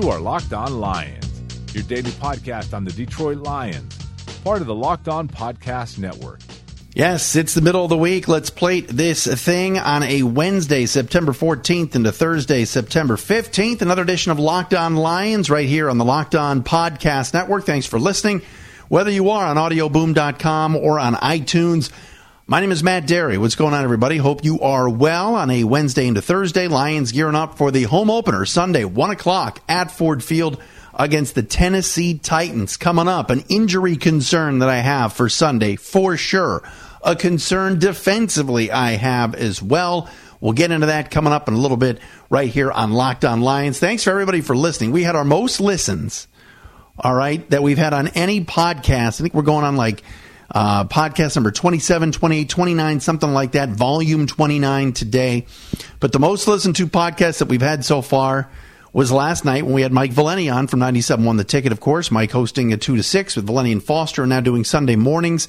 You are Locked On Lions, your daily podcast on the Detroit Lions, part of the Locked On Podcast Network. Yes, it's the middle of the week. Let's plate this thing on a Wednesday, September 14th into Thursday, September 15th. Another edition of Locked On Lions right here on the Locked On Podcast Network. Thanks for listening. Whether you are on audioboom.com or on iTunes, my name is Matt Dery. What's going on, everybody? Hope you are well on a Wednesday into Thursday. Lions gearing up for the home opener Sunday, 1 o'clock at Ford Field against the Tennessee Titans. Coming up, an injury concern that I have for Sunday for sure. A concern defensively I have as well. We'll get into that coming up in a little bit right here on Locked On Lions. Thanks for everybody for listening. We had our most listens, all right, that we've had on any podcast. I think we're going on like uh, podcast number 27, 28, 29, something like that, volume 29 today. But the most listened to podcast that we've had so far was last night when we had Mike Valenti on from 97 won the ticket, of course. Mike hosting a 2 to 6 with Valenti and Foster, and now doing Sunday mornings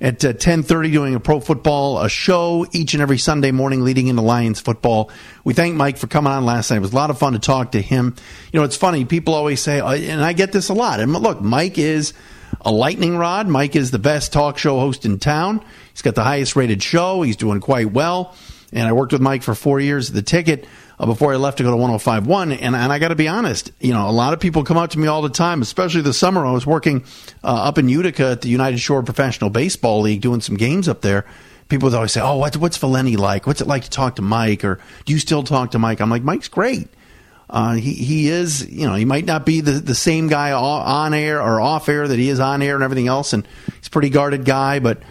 at uh, 10.30 doing a pro football a show each and every sunday morning leading into lions football. We thank mike for coming on last night. It was a lot of fun to talk to him. You know it's funny people always say uh, and i get this a lot. And look mike is a lightning rod. Mike is the best talk show host in town. He's got the highest rated show. He's doing quite well. And I worked with Mike for four years at the ticket uh, before I left to go to 1051. And, and I got to be honest, you know, a lot of people come up to me all the time, especially the summer. I was working uh, up in Utica at the United Shore Professional Baseball League doing some games up there. People would always say, Oh, what, what's Valenti like? What's it like to talk to Mike? Or do you still talk to Mike? I'm like, Mike's great. Uh, he he is you know he might not be the, the same guy on air or off air that he is on air and everything else, and he's a pretty guarded guy. But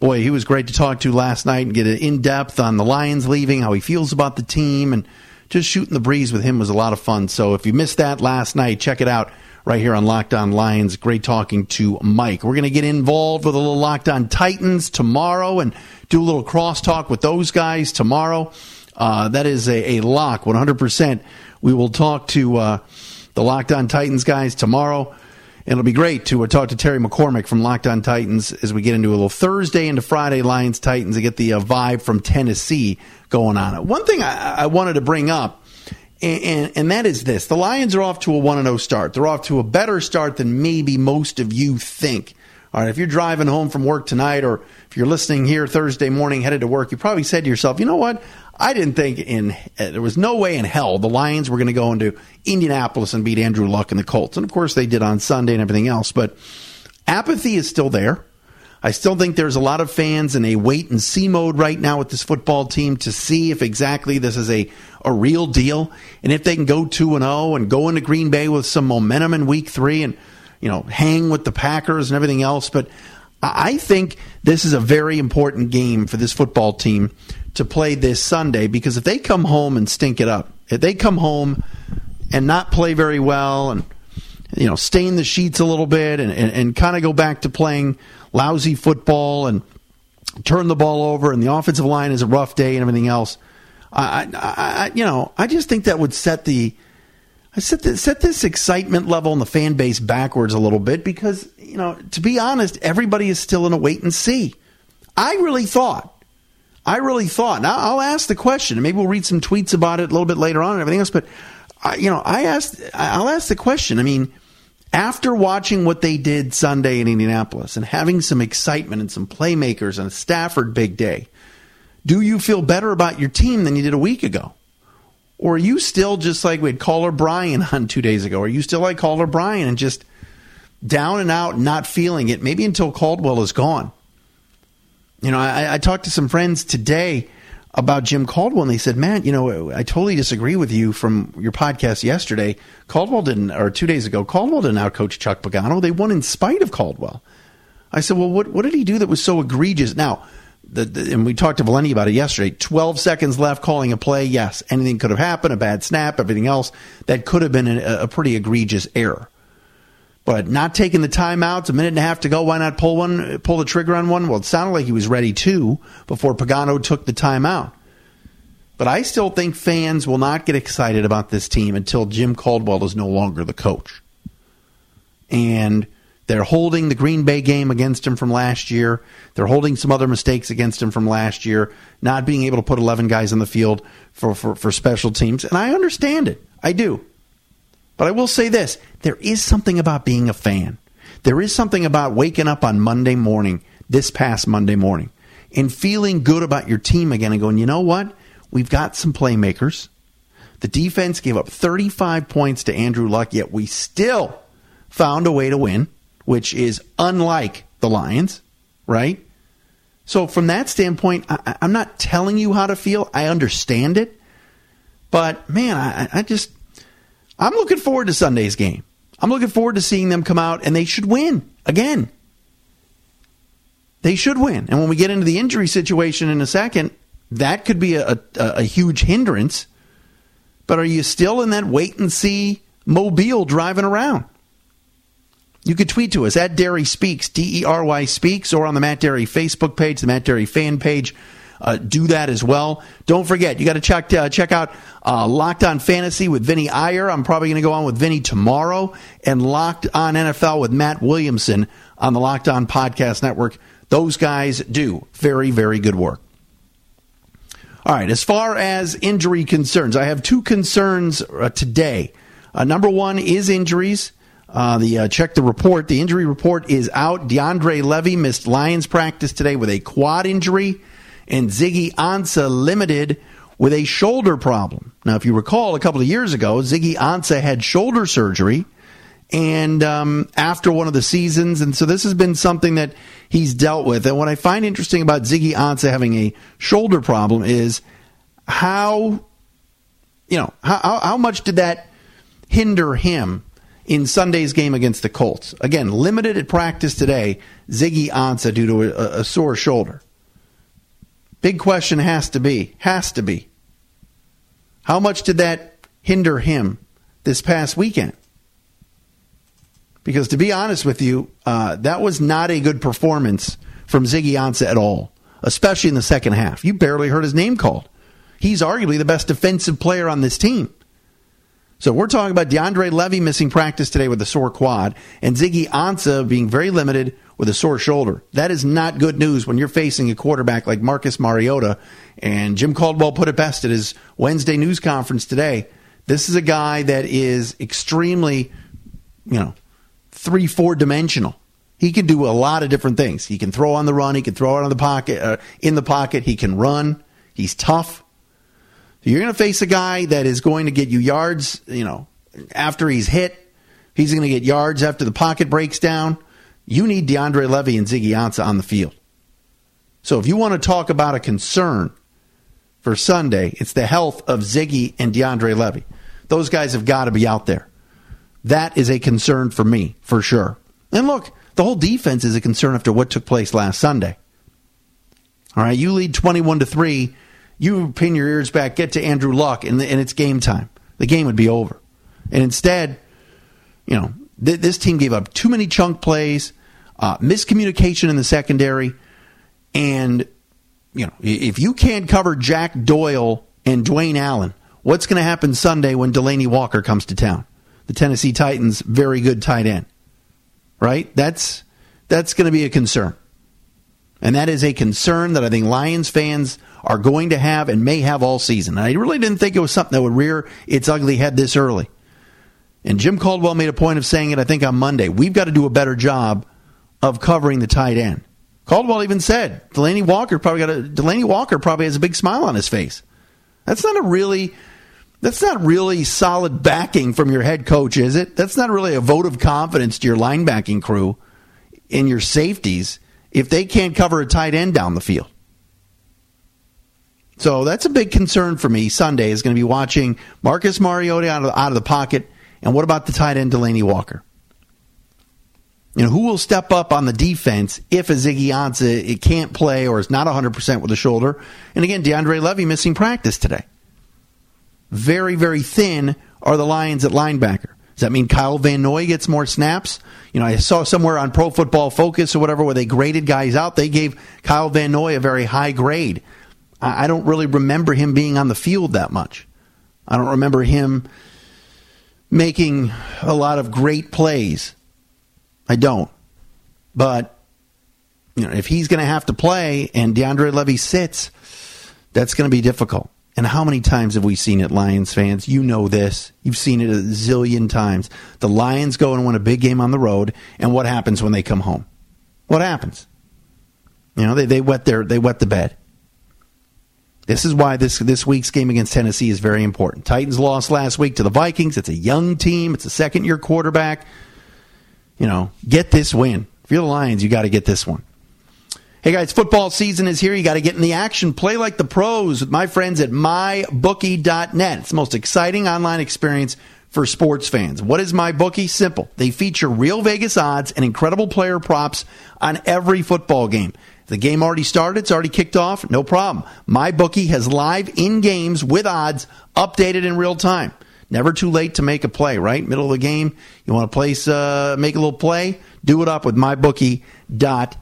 boy, he was great to talk to last night and get an in depth on the Lions leaving, how he feels about the team, and just shooting the breeze with him was a lot of fun. So if you missed that last night, check it out right here on Locked On Lions. Great talking to Mike. We're going to get involved with a little Locked On Titans tomorrow and do a little crosstalk with those guys tomorrow. Uh, that is a, a lock, 100%. We will talk to uh, the Locked On Titans guys tomorrow. And it'll be great to uh, talk to Terry McCormick from Locked On Titans as we get into a little Thursday into Friday Lions Titans to get the uh, vibe from Tennessee going on. One thing I, I wanted to bring up, and, and, and, that is this the Lions are off to a 1 0 start. They're off to a better start than maybe most of you think. All right, if you're driving home from work tonight or if you're listening here Thursday morning headed to work, you probably said to yourself, you know what? I didn't think in uh, there was no way in hell the Lions were going to go into Indianapolis and beat Andrew Luck and the Colts, and of course they did on Sunday and everything else. But apathy is still there. I still think there's a lot of fans in a wait and see mode right now with this football team to see if exactly this is a, a real deal and if they can go 2 and 0 and go into Green Bay with some momentum in week 3 and you know hang with the Packers and everything else but I think this is a very important game for this football team to play this Sunday because if they come home and stink it up, if they come home and not play very well and you know stain the sheets a little bit and, and, and kind of go back to playing lousy football and turn the ball over and the offensive line is a rough day and everything else, I, I, I you know I just think that would set the I set set this excitement level in the fan base backwards a little bit because you know to be honest, everybody is still in a wait and see. I really thought I really thought. I'll ask the question, and maybe we'll read some tweets about it a little bit later on and everything else. But I, you know, I asked. I'll ask the question. I mean, after watching what they did Sunday in Indianapolis and having some excitement and some playmakers and a Stafford big day, do you feel better about your team than you did a week ago? Or are you still just like we had Caller Brian on two days ago? Are you still like Caller Brian and just down and out, not feeling it? Maybe until Caldwell is gone. You know, I, I talked to some friends today about Jim Caldwell, and they said, "Man, you know, I totally disagree with you from your podcast yesterday. Caldwell didn't, or two days ago, Caldwell didn't outcoach Chuck Pagano. They won in spite of Caldwell." I said, "Well, what what did he do that was so egregious?" Now, the, the, and we talked to Valenti about it yesterday. Twelve seconds left, calling a play. Yes, anything could have happened. A bad snap, everything else that could have been a, a pretty egregious error. But not taking the timeouts, a minute and a half to go. Why not pull one, pull the trigger on one? Well, it sounded like he was ready to before Pagano took the timeout. But I still think fans will not get excited about this team until Jim Caldwell is no longer the coach. And they're holding the Green Bay game against him from last year. They're holding some other mistakes against him from last year, not being able to put 11 guys on the field for, for, for special teams. And I understand it. I do. But I will say this there is something about being a fan. There is something about waking up on Monday morning, this past Monday morning, and feeling good about your team again and going, you know what? We've got some playmakers. The defense gave up 35 points to Andrew Luck, yet we still found a way to win, which is unlike the Lions, right? So, from that standpoint, I, am not telling you how to feel. I understand it. But, man, I, I just, I'm looking forward to Sunday's game. I'm looking forward to seeing them come out, and they should win again. They should win. And when we get into the injury situation in a second, that could be a, a, a huge hindrance. But are you still in that wait and see mobile driving around? You could tweet to us at Dery Speaks, D E R Y Speaks, or on the Matt Dery Facebook page, the Matt Dery fan page uh, do that as well. Don't forget, you got to check uh, check out uh, Locked On Fantasy with Vinny Iyer. I'm probably going to go on with Vinny tomorrow, and Locked On NFL with Matt Williamson on the Locked On Podcast Network. Those guys do very very good work. All right, as far as injury concerns, I have two concerns uh, today. Uh, number one is injuries. Uh, the uh, check the report. The injury report is out. DeAndre Levy missed Lions practice today with a quad injury and Ziggy Ansah limited with a shoulder problem. Now, if you recall, a couple of years ago, Ziggy Ansah had shoulder surgery and um, after one of the seasons, and so this has been something that he's dealt with. And what I find interesting about Ziggy Ansah having a shoulder problem is how, you know, how, how much did that hinder him in Sunday's game against the Colts? Again, limited at practice today, Ziggy Ansah due to a, a sore shoulder. Big question has to be, has to be, how much did that hinder him this past weekend? Because to be honest with you, uh, that was not a good performance from Ziggy Ansah at all, especially in the second half. You barely heard his name called. He's arguably the best defensive player on this team. So we're talking about DeAndre Levy missing practice today with a sore quad and Ziggy Ansah being very limited with a sore shoulder. That is not good news when you're facing a quarterback like Marcus Mariota. And Jim Caldwell put it best at his Wednesday news conference today. This is a guy that is extremely, you know, three, four dimensional. He can do a lot of different things. He can throw on the run. He can throw out of the pocket, uh, in the pocket. He can run. He's tough. You're going to face a guy that is going to get you yards, you know, after he's hit. He's going to get yards after the pocket breaks down. You need DeAndre Levy and Ziggy Ansah on the field. So if you want to talk about a concern for Sunday, it's the health of Ziggy and DeAndre Levy. Those guys have got to be out there. That is a concern for me, for sure. And look, the whole defense is a concern after what took place last Sunday. All right, you lead 21 to 3. You pin your ears back, get to Andrew Luck, and, and it's game time. The game would be over. And instead, you know, th- this team gave up too many chunk plays uh, miscommunication in the secondary, and you know if you can't cover Jack Doyle and Dwayne Allen, what's going to happen Sunday when Delanie Walker comes to town? The Tennessee Titans' very good tight end, right? That's that's going to be a concern, and that is a concern that I think Lions fans are going to have and may have all season. I really didn't think it was something that would rear its ugly head this early. And Jim Caldwell made a point of saying it, I think, on Monday. We've got to do a better job of covering the tight end. Caldwell even said Delanie Walker probably got a Delanie Walker probably has a big smile on his face. That's not a really that's not really solid backing from your head coach, is it? That's not really a vote of confidence to your linebacking crew in your safeties if they can't cover a tight end down the field. So that's a big concern for me. Sunday is going to be watching Marcus Mariota out of, out of the pocket. And what about the tight end Delanie Walker? You know, who will step up on the defense if a Ziggy Ansah eh, can't play or is not 100% with the shoulder? And again, DeAndre Levy missing practice today. Very, very thin are the Lions at linebacker. Does that mean Kyle Van Noy gets more snaps? You know, I saw somewhere on Pro Football Focus or whatever where they graded guys out. They gave Kyle Van Noy a very high grade. I don't really remember him being on the field that much. I don't remember him making a lot of great plays. I don't. But you know, if he's going to have to play and DeAndre Levy sits, that's going to be difficult. And how many times have we seen it, Lions fans? You know this. You've seen it a zillion times. The Lions go and win a big game on the road, and what happens when they come home? What happens? You know, they, they wet their they wet the bed. This is why this this week's game against Tennessee is very important. Titans lost last week to the Vikings. It's a young team. It's a second year quarterback you know, get this win. If you're the Lions, you got to get this one. Hey guys, football season is here. You got to get in the action. Play like the pros with my friends at mybookie.net. It's the most exciting online experience for sports fans. What is MyBookie? Simple. They feature real Vegas odds and incredible player props on every football game. The game already started, it's already kicked off, no problem. MyBookie has live in games with odds updated in real time. Never too late to make a play, right? Middle of the game, you want to place, uh, make a little play? Do it up with mybookie.net.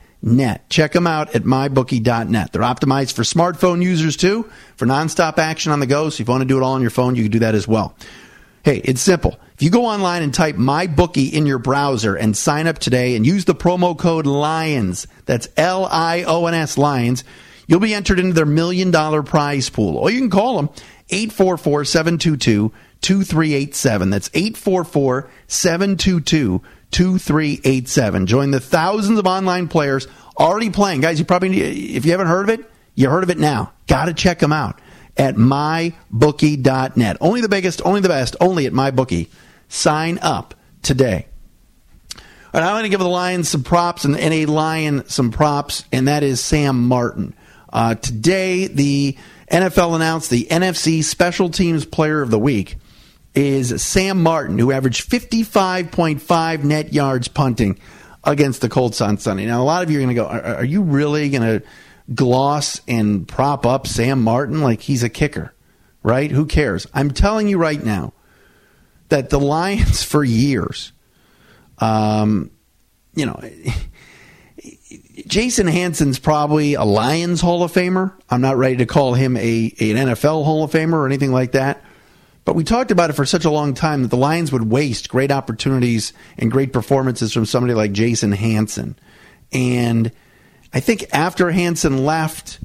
Check them out at mybookie.net. They're optimized for smartphone users too, for nonstop action on the go. So if you want to do it all on your phone, you can do that as well. Hey, it's simple. If you go online and type MyBookie in your browser and sign up today and use the promo code LIONS, that's L I O N S Lions, you'll be entered into their million dollar prize pool. Or you can call them 844 722 2387. That's 844 722 2387. Join the thousands of online players already playing. Guys, you probably, if you haven't heard of it, you heard of it now. Got to check them out at mybookie.net. Only the biggest, only the best, only at mybookie. Sign up today. All right, I'm going to give the Lions some props and, and a Lion some props, and that is Sam Martin. Uh, today, the NFL announced the NFC Special Teams Player of the Week is Sam Martin, who averaged 55.5 net yards punting against the Colts on Sunday. Now, a lot of you are going to go, are, are you really going to gloss and prop up Sam Martin like he's a kicker, right? Who cares? I'm telling you right now that the Lions for years, um, you know, Jason Hanson's probably a Lions Hall of Famer. I'm not ready to call him a, an NFL Hall of Famer or anything like that. But we talked about it for such a long time that the Lions would waste great opportunities and great performances from somebody like Jason Hanson. And I think after Hanson left,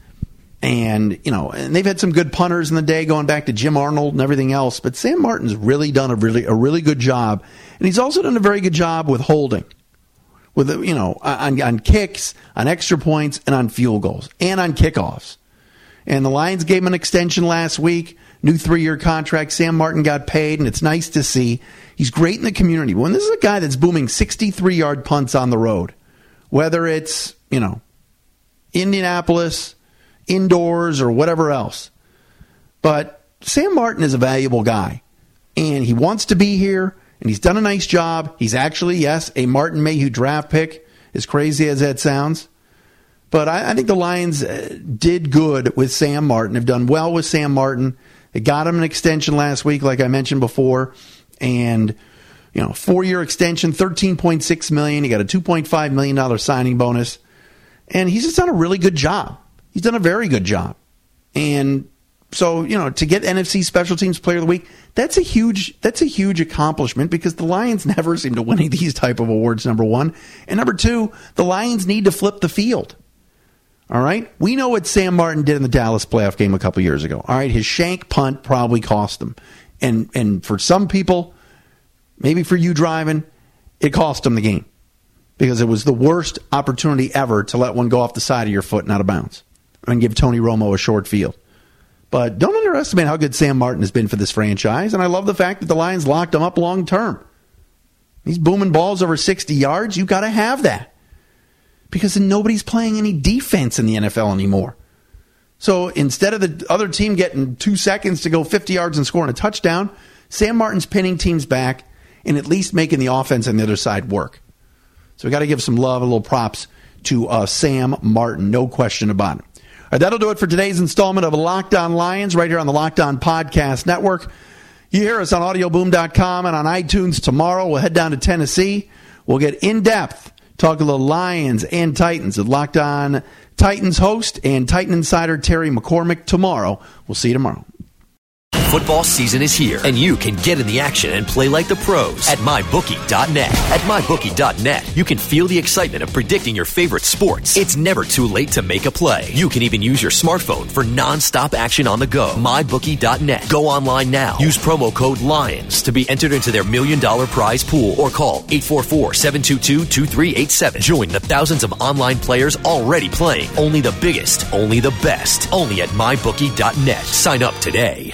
and you know, and they've had some good punters in the day, going back to Jim Arnold and everything else. But Sam Martin's really done a really a really good job, and he's also done a very good job with holding, with you know, on, on kicks, on extra points, and on field goals, and on kickoffs. And the Lions gave him an extension last week new three year contract. Sam Martin got paid, and it's nice to see. He's great in the community. When this is a guy that's booming 63 yard punts on the road, whether it's, you know, Indianapolis, indoors, or whatever else. But Sam Martin is a valuable guy, and he wants to be here, and he's done a nice job. He's actually, yes, a Martin Mayhew draft pick, as crazy as that sounds. But I, I think the Lions uh, did good with Sam Martin, have done well with Sam Martin. They got him an extension last week, like I mentioned before, and you know, four year extension, thirteen point six million. He got a two point five million dollar signing bonus, and he's just done a really good job. He's done a very good job, and so you know, to get NFC Special Teams Player of the Week, that's a huge that's a huge accomplishment because the Lions never seem to win these type of awards. Number one, and number two, the Lions need to flip the field. All right. We know what Sam Martin did in the Dallas playoff game a couple years ago. All right. His shank punt probably cost him. And, and for some people, maybe for you driving, it cost him the game because it was the worst opportunity ever to let one go off the side of your foot and out of bounds and give Tony Romo a short field. But don't underestimate how good Sam Martin has been for this franchise. And I love the fact that the Lions locked him up long term. He's booming balls over 60 yards. You've got to have that because nobody's playing any defense in the NFL anymore. So instead of the other team getting two seconds to go 50 yards and scoring a touchdown, Sam Martin's pinning teams back and at least making the offense on the other side work. So we got to give some love, a little props to uh, Sam Martin, no question about it. All right, that'll do it for today's installment of Locked On Lions right here on the Locked On Podcast Network. You hear us on audioboom.com and on iTunes tomorrow. We'll head down to Tennessee. We'll get in depth, talk a little Lions and Titans with Locked On Titans host and Titan insider Terry McCormick tomorrow. We'll see you tomorrow. Football season is here, and you can get in the action and play like the pros at MyBookie.net. At MyBookie.net, you can feel the excitement of predicting your favorite sports. It's never too late to make a play. You can even use your smartphone for non-stop action on the go. MyBookie.net. Go online now. Use promo code LIONS to be entered into their million dollar prize pool or call 844-722-2387. Join the thousands of online players already playing. Only the biggest, only the best, only at MyBookie.net. Sign up today.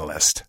the list.